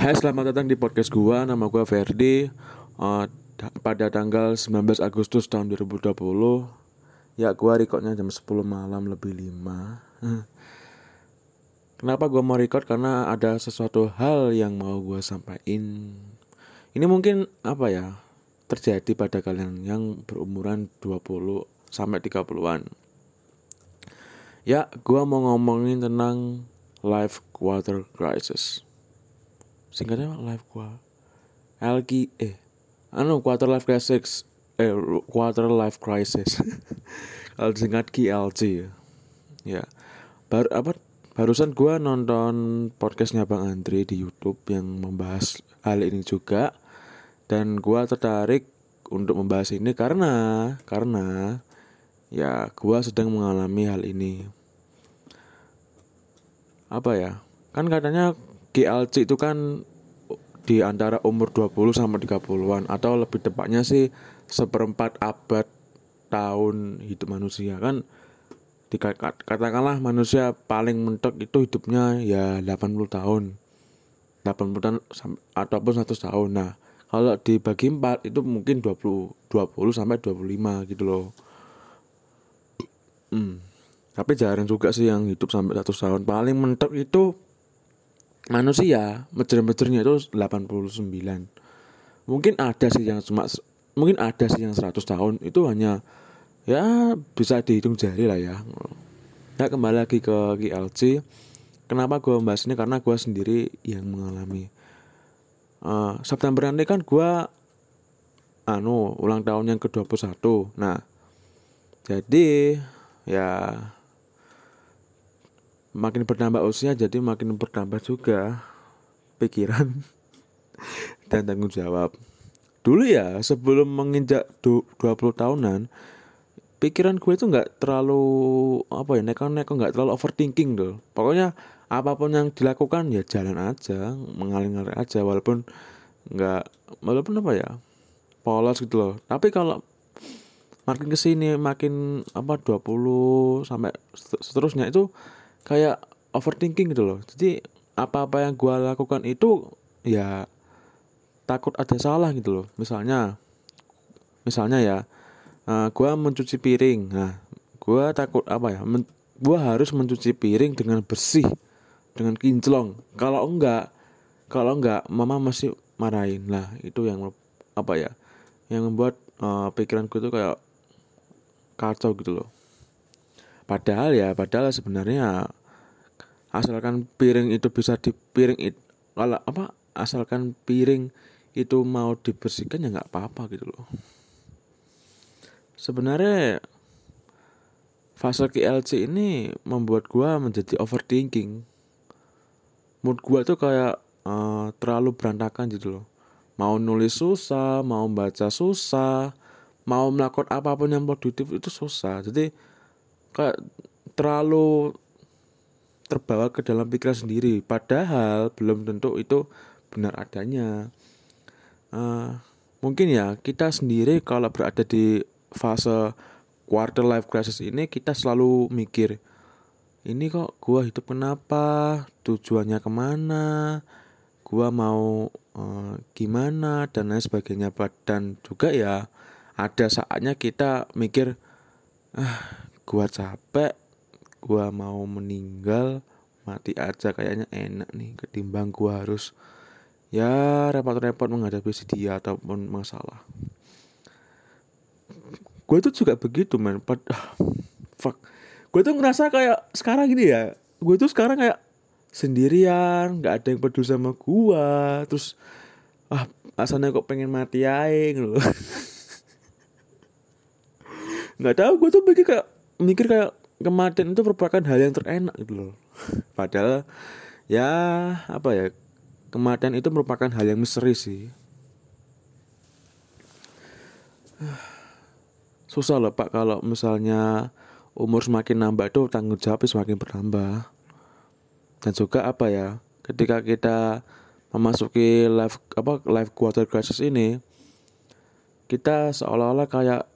Hai selamat datang di podcast gua. Nama gua Ferdi. Uh, Pada tanggal 19 Agustus tahun 2020 Ya gua recordnya jam 10 malam lebih 5 Kenapa gua mau record? Karena ada sesuatu hal yang mau gua sampaikan. Ini mungkin apa ya Terjadi pada kalian yang berumuran 20 sampai 30an Ya gua mau ngomongin tentang life quarter crisis singkatnya life gua LG eh anu quarter life crisis eh quarter life crisis. Kalau disingkat KLC ya. Ya. Baru apa barusan gua nonton podcastnya Bang Andri di YouTube yang membahas hal ini juga. Dan gua tertarik untuk membahas ini karena karena ya gua sedang mengalami hal ini. Apa ya? Kan katanya GLC itu kan di antara umur 20 sampai 30-an atau lebih tepatnya sih seperempat abad tahun hidup manusia. Kan katakanlah manusia paling mentok itu hidupnya ya 80 tahun 80 tahun ataupun 100 tahun. Nah kalau dibagi 4 itu mungkin 20 20 sampai 25 gitu loh. Hmm. tapi jarang juga sih yang hidup sampai 100 tahun. Paling mentok itu manusia mejer-mejernya itu 89 mungkin ada sih yang cuma mungkin ada sih yang 100 tahun. Itu hanya ya bisa dihitung jari lah ya. Ya kembali lagi ke GLC kenapa gue membahas ini? Karena gue sendiri yang mengalami. Uh, September nanti kan gue anu ulang tahun yang ke-21 nah jadi ya makin bertambah usia jadi makin bertambah juga pikiran dan tanggung jawab. Dulu ya sebelum menginjak 20 tahunan pikiran gue itu nggak terlalu apa ya neko-neko nggak terlalu overthinking tuh pokoknya apa pun yang dilakukan ya jalan aja mengalir-ngalir aja walaupun nggak walaupun apa ya polos gitu loh tapi kalau makin ke sini makin apa 20 sampai seterusnya itu kayak overthinking gitu loh. Jadi apa-apa yang gue lakukan itu ya takut ada salah gitu loh. Misalnya misalnya ya uh, eh, gue mencuci piring. Nah gue takut apa ya? Gue harus mencuci piring dengan bersih dengan kinclong. Kalau enggak kalau enggak mama masih marahin. Lah itu yang apa ya? Yang membuat uh, pikiranku itu kayak kacau gitu loh Padahal ya, padahal sebenarnya asalkan piring itu bisa di piring itu kalau apa asalkan piring itu mau dibersihkan ya nggak apa-apa gitu loh. Sebenarnya fase KLC ini membuat gua menjadi overthinking. Mood gua tuh kayak uh, terlalu berantakan gitu loh. Mau nulis susah, mau baca susah, mau melakukan apa pun yang produktif itu susah. Jadi kayak terlalu terbawa ke dalam pikiran sendiri. Padahal belum tentu itu benar adanya. Uh, mungkin ya kita sendiri kalau berada di fase quarter life crisis ini kita selalu mikir ini kok gua hidup kenapa? Tujuannya ke mana? Gua mau uh, gimana? Dan lain sebagainya. Dan juga ya ada saatnya kita mikir ah gua capek gua mau meninggal mati aja kayaknya enak nih ketimbang gua harus ya repot-repot menghadapi sedih ataupun masalah. Gue tuh juga begitu men. Pad ah, fuck. Gue tuh ngerasa kayak sekarang gini ya gue tuh sekarang kayak sendirian nggak ada yang peduli sama gue terus ah asalnya kok pengen mati gitu loh nggak tahu gue tuh mikir kayak mikir kayak kematian itu merupakan hal yang terenak gitu loh. Padahal ya apa ya kematian itu merupakan hal yang misteri sih. Susah loh pak kalau misalnya umur semakin nambah itu tanggung jawab semakin bertambah. Dan juga apa ya ketika kita memasuki life apa life quarter crisis ini kita seolah-olah kayak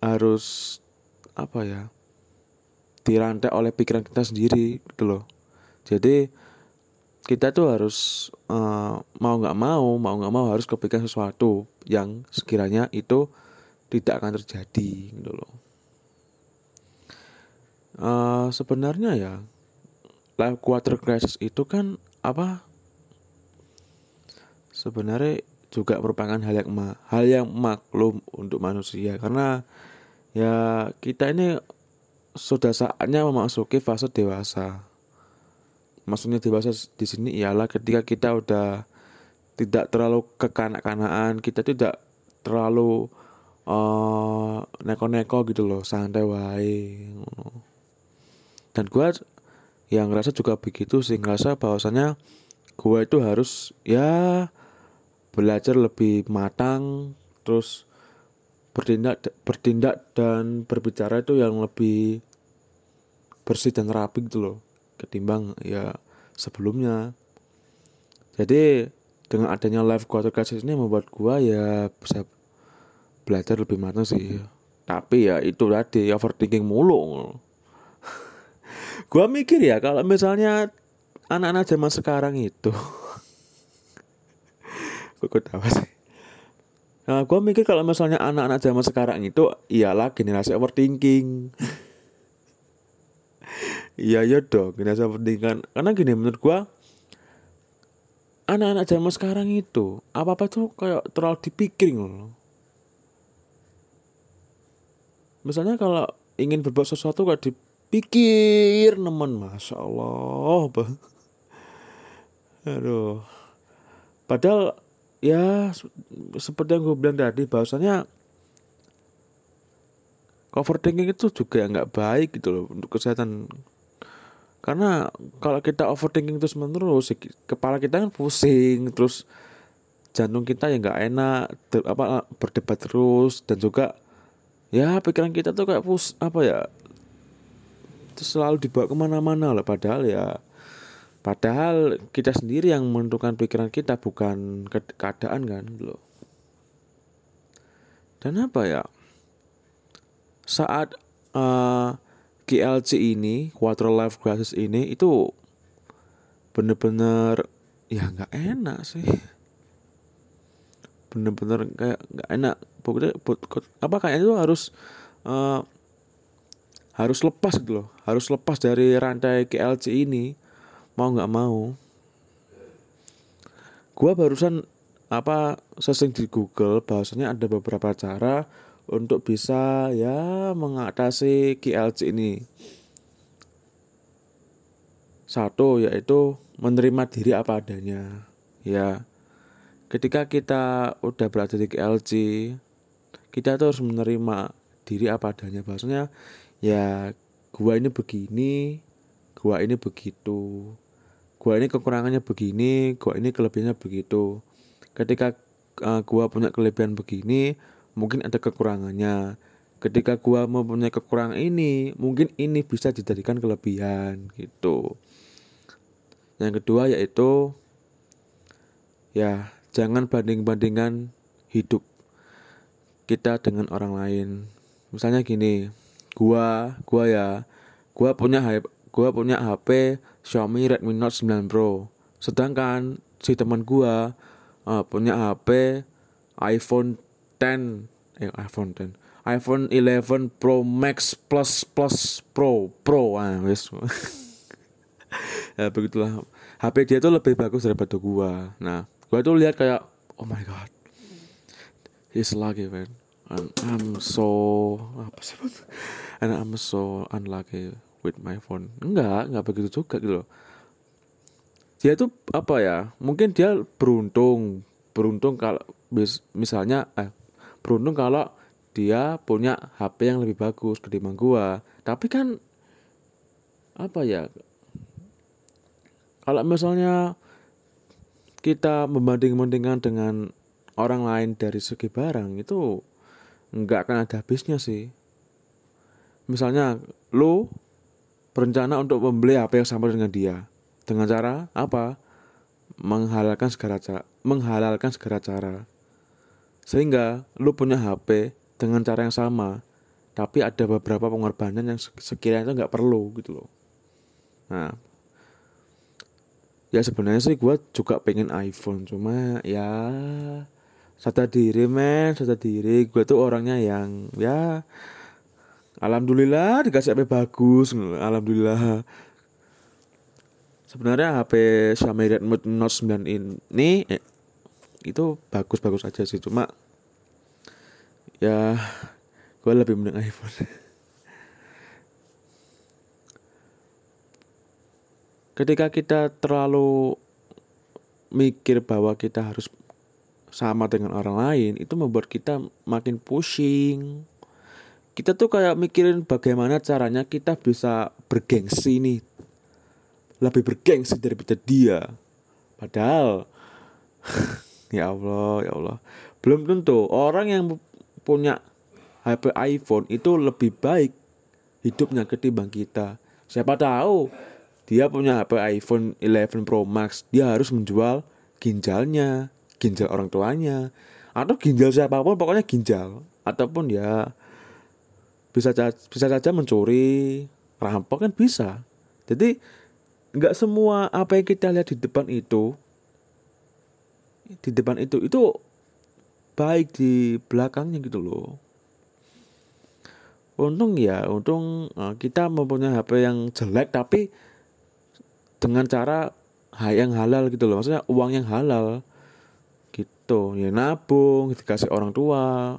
harus apa ya dirantai oleh pikiran kita sendiri gitu loh. Jadi kita tuh harus uh, mau nggak mau mau nggak mau harus kepikiran sesuatu yang sekiranya itu tidak akan terjadi gitu loh. Uh, sebenarnya ya life quarter crisis itu kan apa? Sebenarnya juga merupakan hal yang hal yang maklum untuk manusia. Karena ya kita ini sudah saatnya memasuki fase dewasa. Maksudnya dewasa di sini ialah ketika kita udah tidak terlalu kekanak-kanaan kita tidak terlalu uh, neko-neko gitu loh santai wae dan gue yang ngerasa juga begitu sih ngerasa bahwasanya gue itu harus ya belajar lebih matang terus bertindak bertindak dan berbicara itu yang lebih bersih dan rapi gitu loh ketimbang ya sebelumnya. Jadi dengan adanya live quarter crisis ini membuat gua ya bisa belajar lebih matang sih. Tapi ya itu tadi overthinking mulu. Gua mikir ya kalau misalnya anak-anak zaman sekarang itu gue tahu sih? Nah, gue mikir kalau misalnya anak-anak zaman sekarang itu ialah generasi overthinking. iya ya dong, generasi overthinking kan. Karena gini menurut gue, anak-anak zaman sekarang itu apa-apa tuh kayak terlalu dipikirin loh. Misalnya kalau ingin berbuat sesuatu kayak dipikir nemen, masya Allah. Aduh. Padahal ya seperti yang gue bilang tadi bahwasanya overthinking itu juga nggak baik gitu loh untuk kesehatan karena kalau kita overthinking terus menerus kepala kita kan pusing terus jantung kita ya nggak enak ter, apa berdebat terus dan juga ya pikiran kita tuh kayak pus apa ya terus selalu dibawa ke mana-mana lah padahal ya Padahal kita sendiri yang menentukan pikiran kita bukan ke keadaan kan loh. Dan apa ya? Saat uh, GLC ini, Quarter Life Crisis ini itu bener-bener ya nggak enak sih. Bener-bener kayak nggak enak. Pokoknya apa kayaknya itu harus uh, harus lepas gitu loh. Harus lepas dari rantai GLC ini mau nggak mau gua barusan apa searching di Google bahwasanya ada beberapa cara untuk bisa ya mengatasi GLC ini. Satu yaitu menerima diri apa adanya ya. Ketika kita udah berada di GLC kita tuh harus menerima diri apa adanya. Bahwasanya ya gua ini begini gua ini begitu. Gua ini kekurangannya begini gua ini kelebihannya begitu. Ketika uh, gua punya kelebihan begini mungkin ada kekurangannya. Ketika gua mempunyai kekurangan ini mungkin ini bisa dijadikan kelebihan gitu. Yang kedua yaitu ya jangan banding-bandingkan hidup kita dengan orang lain. Misalnya gini gua gua ya gua punya gua punya HP Xiaomi Redmi Note 9 Pro. Sedangkan si teman gua uh, punya HP iPhone 10 eh iPhone 10 iPhone 11 Pro Max Plus Plus Pro Pro ah wis. Ya begitulah. HP dia tuh lebih bagus daripada gua. Nah gua tuh lihat kayak oh my god. He's lucky man. And I'm so apa sih and I'm so unlucky with my phone. Enggak enggak begitu juga gitu loh. Dia itu apa ya mungkin dia beruntung beruntung kalau misalnya eh beruntung kalau dia punya HP yang lebih bagus ketimbang gua tapi kan apa ya kalau misalnya kita membanding-bandingkan dengan orang lain dari segi barang itu nggak akan ada habisnya sih misalnya lo berencana untuk membeli HP yang sama dengan dia. Dengan cara apa? Menghalalkan segala cara, menghalalkan segala cara. Sehingga lu punya HP dengan cara yang sama, tapi ada beberapa pengorbanan yang sekiranya itu nggak perlu gitu loh. Nah, ya sebenarnya sih gue juga pengen iPhone cuma ya sadar diri men sadar diri gue tuh orangnya yang ya alhamdulillah dikasih HP bagus alhamdulillah sebenarnya HP Xiaomi Redmi Note 9 ini eh, itu bagus-bagus aja sih cuma ya gue lebih mending iPhone. Ketika kita terlalu mikir bahwa kita harus sama dengan orang lain itu membuat kita makin pusing. Kita tuh kayak mikirin bagaimana caranya kita bisa bergengsi nih. Lebih bergengsi daripada dia. Padahal ya Allah ya Allah. Belum tentu orang yang punya HP iPhone itu lebih baik hidupnya ketimbang kita. Siapa tahu dia punya HP iPhone 11 Pro Max dia harus menjual ginjalnya ginjal orang tuanya atau ginjal siapa pun pokoknya ginjal. Ataupun ya bisa bisa saja mencuri rampok kan bisa. Jadi nggak semua apa yang kita lihat di depan itu di depan itu. Itu baik di belakangnya gitu loh. Untung ya untung eh, kita mempunyai HP yang jelek tapi dengan cara yang halal gitu loh. Maksudnya uang yang halal gitu. Ya nabung dikasih orang tua.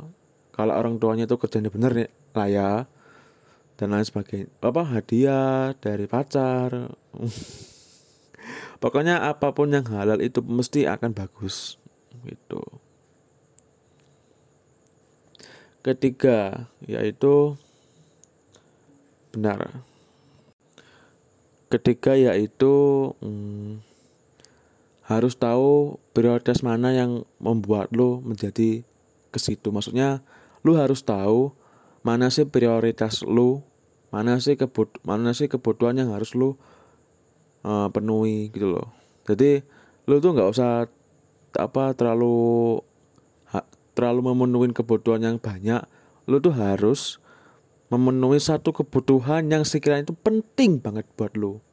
Kalau orang tuanya itu kerjanya bener nih lah ya dan lain sebagainya. Apa hadiah dari pacar pokoknya apa pun yang halal itu mesti akan bagus gitu ketiga yaitu benar ketiga yaitu hmm, harus tahu prioritas mana yang membuat lo menjadi ke situ. Maksudnya lo harus tahu mana sih prioritas lo, mana sih kebud mana sih kebutuhan yang harus lo uh, penuhi gitu loh. Jadi lo tuh nggak usah apa terlalu ha, terlalu memenuhi kebutuhan yang banyak. Lo tuh harus memenuhi satu kebutuhan yang sekiranya itu penting banget buat lo.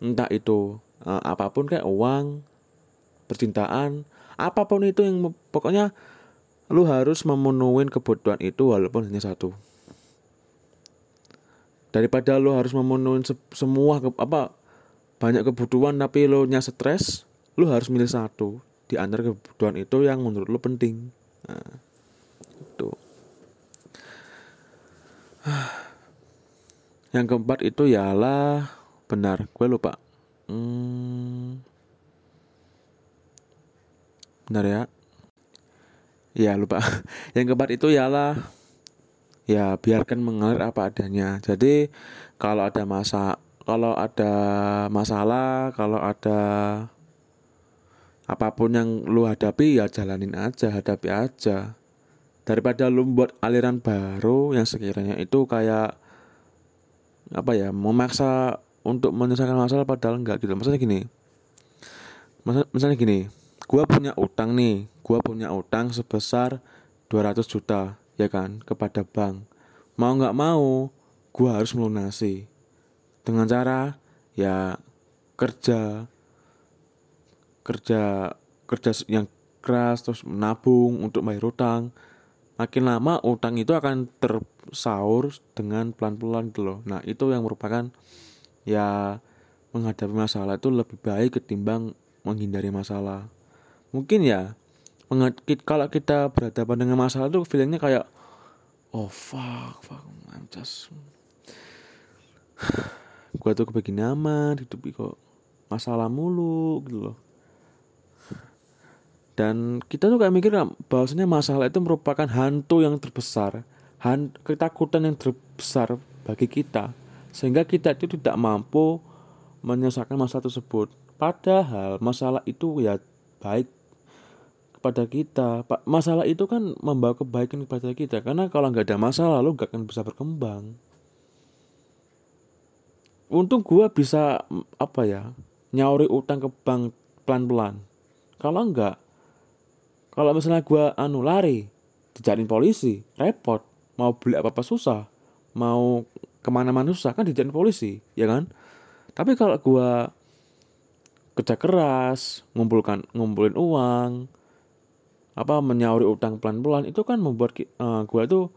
Entah itu uh, apa pun kayak uang percintaan apa pun itu yang pokoknya lu harus memenuhi kebutuhan itu walaupun hanya satu daripada lu harus memenuhi se semua ke apa banyak kebutuhan tapi lu nya stres lu harus milih satu di antara kebutuhan itu yang menurut lu penting nah, itu yang keempat itu ialah benar gue lupa Hmm. Benar ya? Ya lupa. Yang keempat itu ialah ya biarkan mengalir apa adanya. Jadi kalau ada masa kalau ada masalah, kalau ada apa pun yang lu hadapi ya jalanin aja, hadapi aja. Daripada lu buat aliran baru yang sekiranya itu kayak apa ya, memaksa untuk menyelesaikan masalah padahal enggak gitu. Maksudnya gini misalnya gini gua punya utang nih gua punya utang sebesar 200 juta ya kan kepada bank. Mau nggak mau gua harus melunasi dengan cara ya kerja kerja kerja yang keras terus menabung untuk bayar utang. Makin lama utang itu akan tersaur dengan pelan-pelan gitu loh. Nah itu yang merupakan ya menghadapi masalah itu lebih baik ketimbang menghindari masalah. Mungkin ya kalau kita berhadapan dengan masalah tuh feelingnya kayak oh fuck fuck I'm just gua tuh kebegini amat hidup kok masalah mulu gitu loh dan kita tuh kayak mikir bahwasanya masalah itu merupakan hantu yang terbesar han ketakutan yang terbesar bagi kita sehingga kita itu tidak mampu menyelesaikan masalah tersebut. Padahal masalah itu ya baik kepada kita. Masalah itu kan membawa kebaikan kepada kita. Karena kalau nggak ada masalah, lo nggak akan bisa berkembang. Untung gua bisa apa ya nyauri utang ke bank pelan-pelan. Kalau enggak, kalau misalnya gua anu lari, dijadiin polisi, repot. Mau beli apa-apa susah. Mau ke mana-mana susah kan dijadiin polisi ya kan tapi kalau gua kerja keras ngumpulkan ngumpulin uang apa menyauri utang pelan-pelan itu kan membuat uh, gue tuh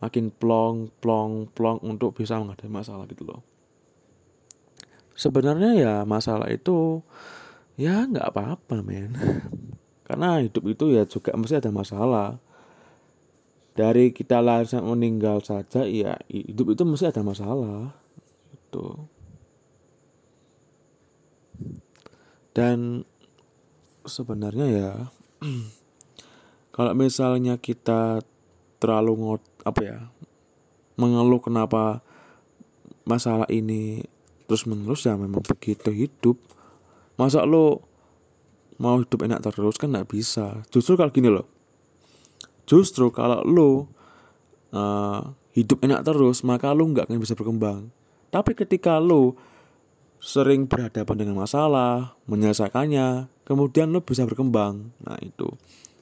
makin plong plong plong untuk bisa menghadapi masalah gitu loh sebenarnya ya masalah itu ya nggak apa-apa men. Karena hidup itu ya juga mesti ada masalah. Dari kita lahir sampai meninggal saja ya hidup itu mesti ada masalah itu dan sebenarnya ya kalau misalnya kita terlalu ngot apa ya mengeluh kenapa masalah ini terus menerus ya memang begitu hidup. Masa lo mau hidup enak terus kan nggak bisa. Justru kalau gini loh. Justru kalau lo uh, hidup enak terus maka lo nggak akan bisa berkembang. Tapi ketika lo sering berhadapan dengan masalah, menyelesaikannya, kemudian lo bisa berkembang. Nah itu,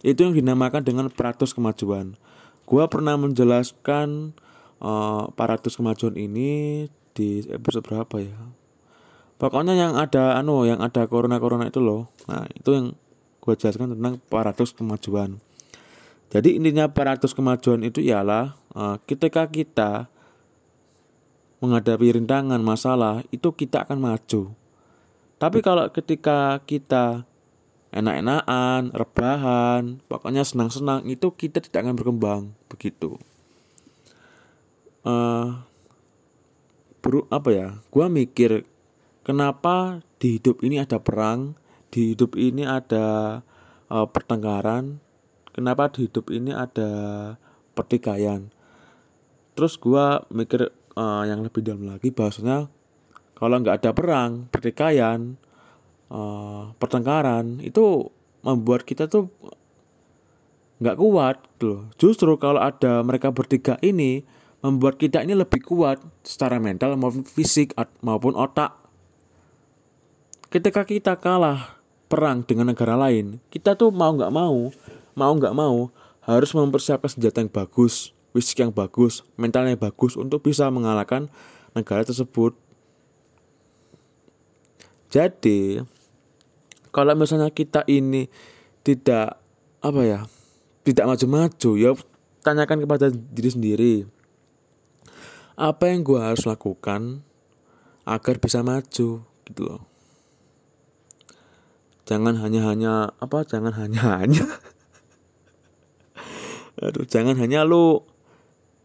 itu yang dinamakan dengan peratus kemajuan. Gua pernah menjelaskan uh, peratus kemajuan ini di episode berapa ya? Pokoknya yang ada anu, yang ada corona-corona itu loh. Nah, itu yang gue jelaskan tentang peratus kemajuan. Jadi intinya peratus kemajuan itu ialah uh, ketika kita menghadapi rintangan masalah itu kita akan maju. Tapi kalau ketika kita enak-enakan, rebahan, pokoknya senang-senang itu kita tidak akan berkembang begitu. Uh, beru, apa ya? Gua mikir kenapa di hidup ini ada perang, di hidup ini ada uh, pertengkaran, kenapa di hidup ini ada pertikaian. Terus gua mikir uh, yang lebih dalam lagi bahasanya kalau nggak ada perang, pertikaian, uh, pertengkaran itu membuat kita tuh nggak kuat tuh. Justru kalau ada mereka bertiga ini membuat kita ini lebih kuat secara mental maupun fisik maupun otak. Ketika kita kalah perang dengan negara lain, kita tuh mau nggak mau, mau nggak mau harus mempersiapkan senjata yang bagus, fisik yang bagus, mentalnya bagus untuk bisa mengalahkan negara tersebut. Jadi, kalau misalnya kita ini tidak apa ya, tidak maju-maju, ya tanyakan kepada diri sendiri. Apa yang gue harus lakukan agar bisa maju gitu loh. Jangan hanya-hanya apa? Jangan hanya-hanya Aduh, jangan hanya lu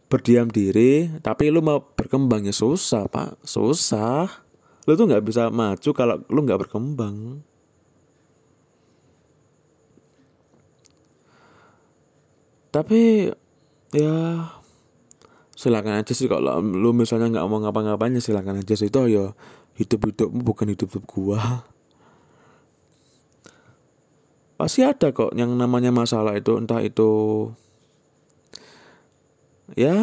berdiam diri tapi lu mau berkembang ya susah pak susah lu tuh nggak bisa maju kalau lu nggak berkembang tapi ya silakan aja sih kalau lu misalnya nggak mau ngapa-ngapain ya silakan aja sih. Itu ya hidup hidupmu bukan hidup hidup gua. Pasti ada kok yang namanya masalah itu entah itu ya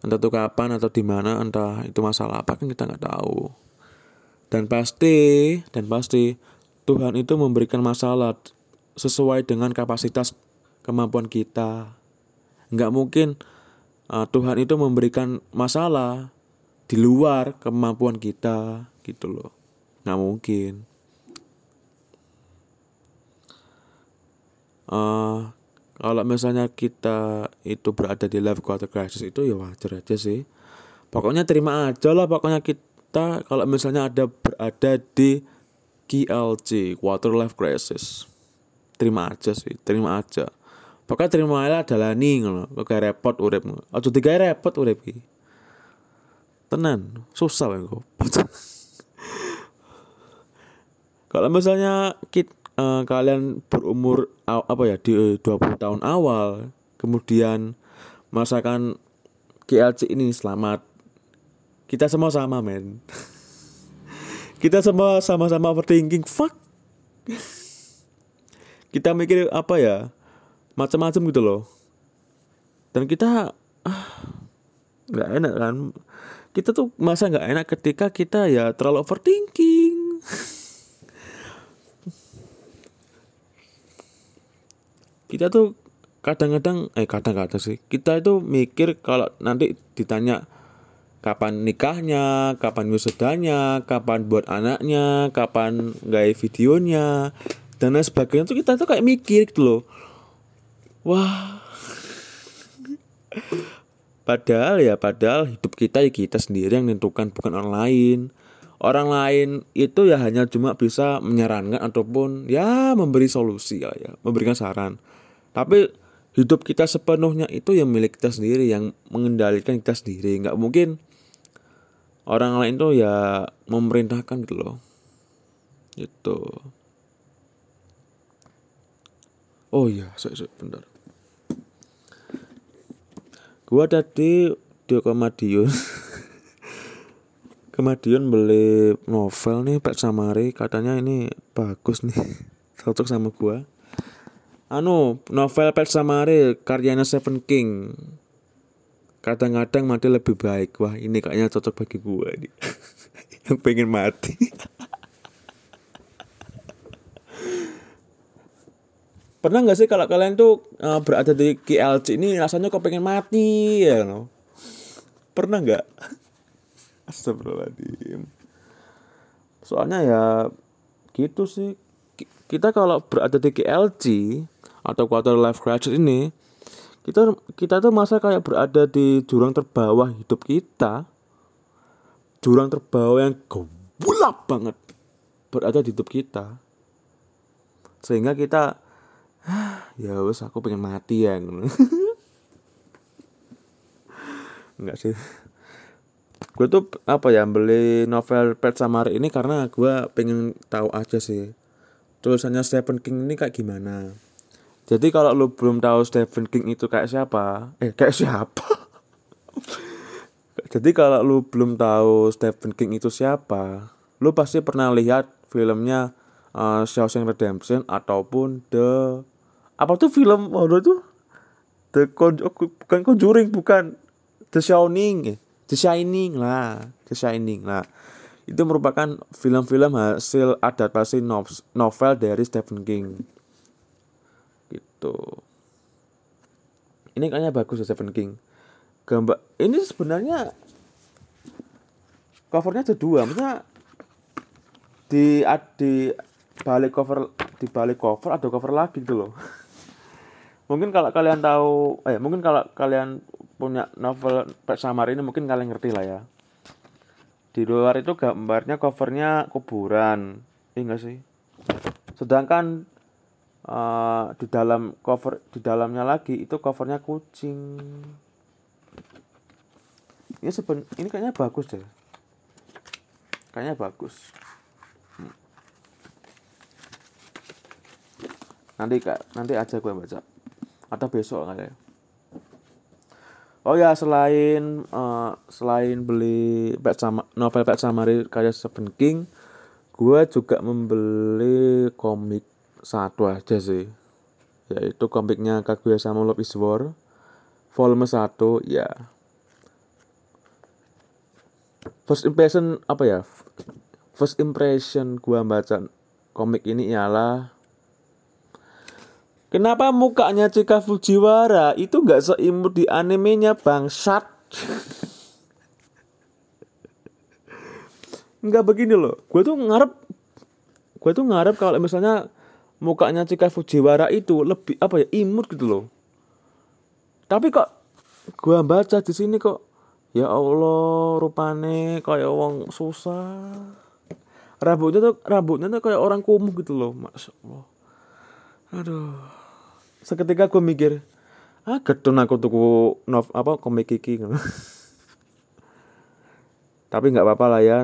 entah itu kapan atau di mana entah itu masalah apa kan kita nggak tahu. Dan pasti dan pasti Tuhan itu memberikan masalah sesuai dengan kapasitas kemampuan kita. Nggak mungkin uh, Tuhan itu memberikan masalah di luar kemampuan kita gitu loh. Nggak mungkin. Uh, kalau misalnya kita itu berada di life quarter crisis itu ya wajar aja sih. Pokoknya terima aja lah pokoknya kita kalau misalnya ada berada di KLC quarter life crisis. Terima aja sih terima aja pokoknya terima aja adalah nih ngono. Kok repot urip aja tiga repot urip iki. Tenan susah ya kalau misalnya kita uh, kalian berumur apa ya di 20 eh, tahun awal kemudian merasakan GLC ini selamat kita semua sama men. Kita semua sama-sama overthinking fuck. Kita mikir apa ya macam-macam gitu loh. Dan kita ah, nggak ah, enak kan. Kita tuh masa nggak enak ketika kita ya terlalu overthinking. Kita tuh kadang-kadang eh kadang-kadang sih kita itu mikir kalau nanti ditanya kapan nikahnya, kapan wisudanya, kapan buat anaknya, kapan gaya videonya dan lain sebagainya tuh kita tuh kayak mikir gitu loh. Wah. Padahal ya padahal hidup kita ya kita sendiri yang menentukan bukan orang lain. Orang lain itu ya hanya cuma bisa menyarankan ataupun ya memberi solusi ya, ya memberikan saran. Tapi hidup kita sepenuhnya itu yang milik kita sendiri yang mengendalikan kita sendiri nggak mungkin orang lain tuh ya memerintahkan gitu loh itu oh iya saya, gua tadi di Kemadiun Kemadiun beli novel nih Pak Samari. Katanya ini bagus nih. Cocok sama gua. Anu novel Pet Samari karyanya Seven King. Kadang-kadang mati lebih baik. Wah ini kayaknya cocok bagi gue nih. Yang pengen mati pernah nggak sih kalau kalian tuh uh, berada di KLC ini rasanya kok pengen mati ya no? pernah nggak? Astagfirullahaladzim. Soalnya ya gitu sih. Kita kalau berada di KLC atau quarter life crisis ini kita kita tuh masa kayak berada di jurang terbawah hidup kita. Jurang terbawah yang gelap banget berada di hidup kita. Sehingga kita ya wes aku pengen mati ya enggak sih. Gue tuh apa ya beli novel Pet Samari ini karena gue pengen tahu aja sih. Tulisannya Stephen King ini kayak gimana. Jadi kalau lu belum tahu Stephen King itu kayak siapa, eh kayak siapa? Jadi kalau lu belum tahu Stephen King itu siapa, lu pasti pernah lihat filmnya uh, Shawshank Redemption ataupun The apa tuh film horror tuh? The Con oh, bukan Conjuring, bukan The Shining, eh. The Shining lah, The Shining lah. Itu merupakan film-film hasil adaptasi novel dari Stephen King gitu ini kayaknya bagus ya Stephen King gambar ini sebenarnya covernya ada dua maksudnya di di balik cover di balik cover ada cover lagi gitu loh mungkin kalau kalian tahu eh mungkin kalau kalian punya novel Pet Samar ini mungkin kalian ngerti lah ya. Di luar itu gambarnya covernya kuburan. Iya sih? Sedangkan uh, di dalam cover di dalamnya lagi itu covernya kucing. Ini seben ini kayaknya bagus deh. Kayaknya bagus. Hmm. nanti kak nanti aja gue baca atau besok kali ya Oh ya selain uh, selain beli Pet sama novel Pet Samari karya Stephen King, gue juga membeli komik satu aja sih. Yaitu komiknya Kaguya sama Love is War volume 1 ya. First impression apa ya? First impression gua baca komik ini ialah Kenapa mukanya Cika Fujiwara? Itu nggak seimut di animenya bangsat? Nggak begini loh. Gue tuh ngarep, gue tuh ngarep kalau misalnya mukanya Cika Fujiwara itu lebih apa ya imut gitu loh. Tapi kok gua baca di sini kok ya Allah rupane kayak wong susah. Rambutnya tuh rambutnya tuh kayak orang kumuh gitu loh masya Allah. Aduh seketika gue mikir ah getun aku tuku nov apa komik kiki tapi nggak apa-apa lah ya.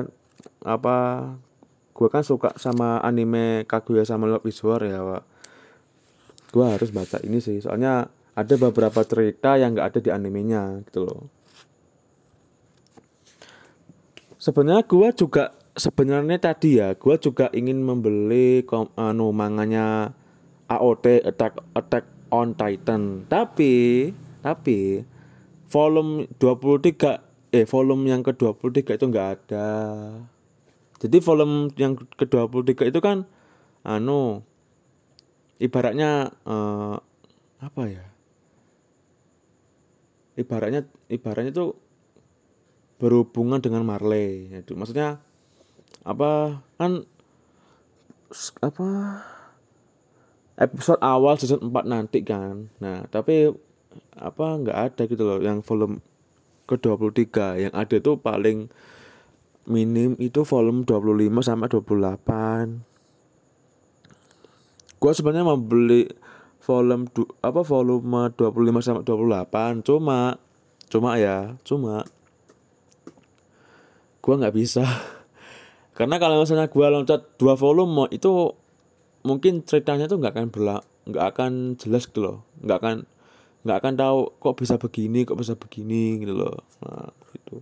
Apa gue kan suka sama anime Kaguya sama Love is War ya Pak. gue harus baca ini sih soalnya ada beberapa cerita yang nggak ada di animenya gitu loh. Sebenarnya gue juga sebenarnya tadi ya gue juga ingin membeli kom, anu manganya AOT Attack Attack on Titan. Tapi tapi volume 23 eh volume yang ke 23 itu nggak ada. Jadi volume yang ke-23 itu kan anu ibaratnya uh, apa ya? Ibaratnya ibaratnya itu berhubungan dengan Marley. Itu maksudnya apa kan apa episode awal season 4 nanti kan. Nah tapi apa nggak ada gitu loh yang volume ke 23 yang ada tuh paling minim itu volume 25 sampai 28 gua sebenarnya mau beli volume du, apa volume 25 sampai 28 cuma cuma ya cuma gua nggak bisa. Karena kalau misalnya gua loncat dua volume itu mungkin ceritanya tuh nggak akan berla nggak akan jelas gitu loh. Nggak akan nggak akan tahu kok bisa begini kok bisa begini gitu loh. Nah gitu.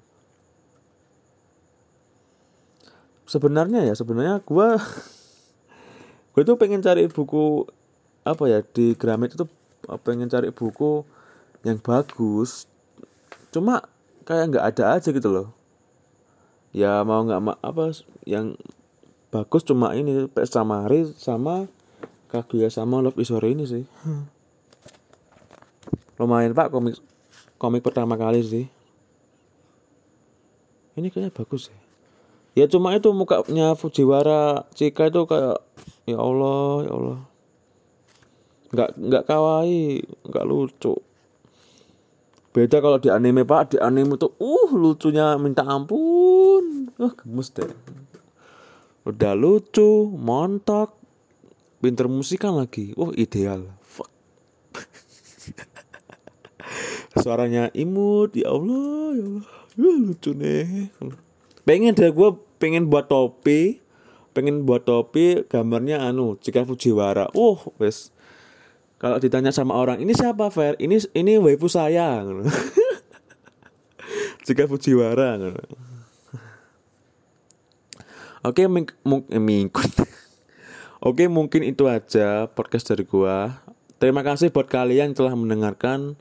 Sebenarnya ya sebenarnya gue gue tuh pengen cari buku apa ya di Gramet itu pengen cari buku yang bagus cuma kayak nggak ada aja gitu loh. Ya mau nggak apa yang bagus cuma ini PS Samari sama Kaguya sama Love is ini sih. Hmm. lumayan pak komik komik pertama kali sih. Ini kayaknya bagus ya ya cuma itu mukanya Fujiwara Cika itu kayak ya Allah ya Allah. Nggak nggak kawaii nggak lucu. Beda kalau di anime pak. Di anime tuh uh lucunya minta ampun. Uh gemes deh udah lucu montok pinter musikan lagi. Wah ideal. Fuck. suaranya imut ya Allah ya Allah. Ya, lucu nih. Pengen deh gue pengen buat topi. Pengen buat topi gambarnya anu jika Fujiwara. Uh wes. Kalau ditanya sama orang ini siapa Fer? Ini ini waifu saya jika Fujiwara Oke, ming eh. Oke, mungkin itu aja podcast dari gua. Terima kasih buat kalian yang telah mendengarkan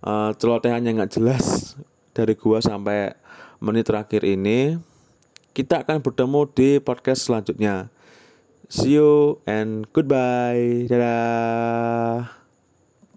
uh, celotehan yang nggak jelas dari gua sampai menit terakhir ini. Kita akan bertemu di podcast selanjutnya. See you and goodbye. Dadah.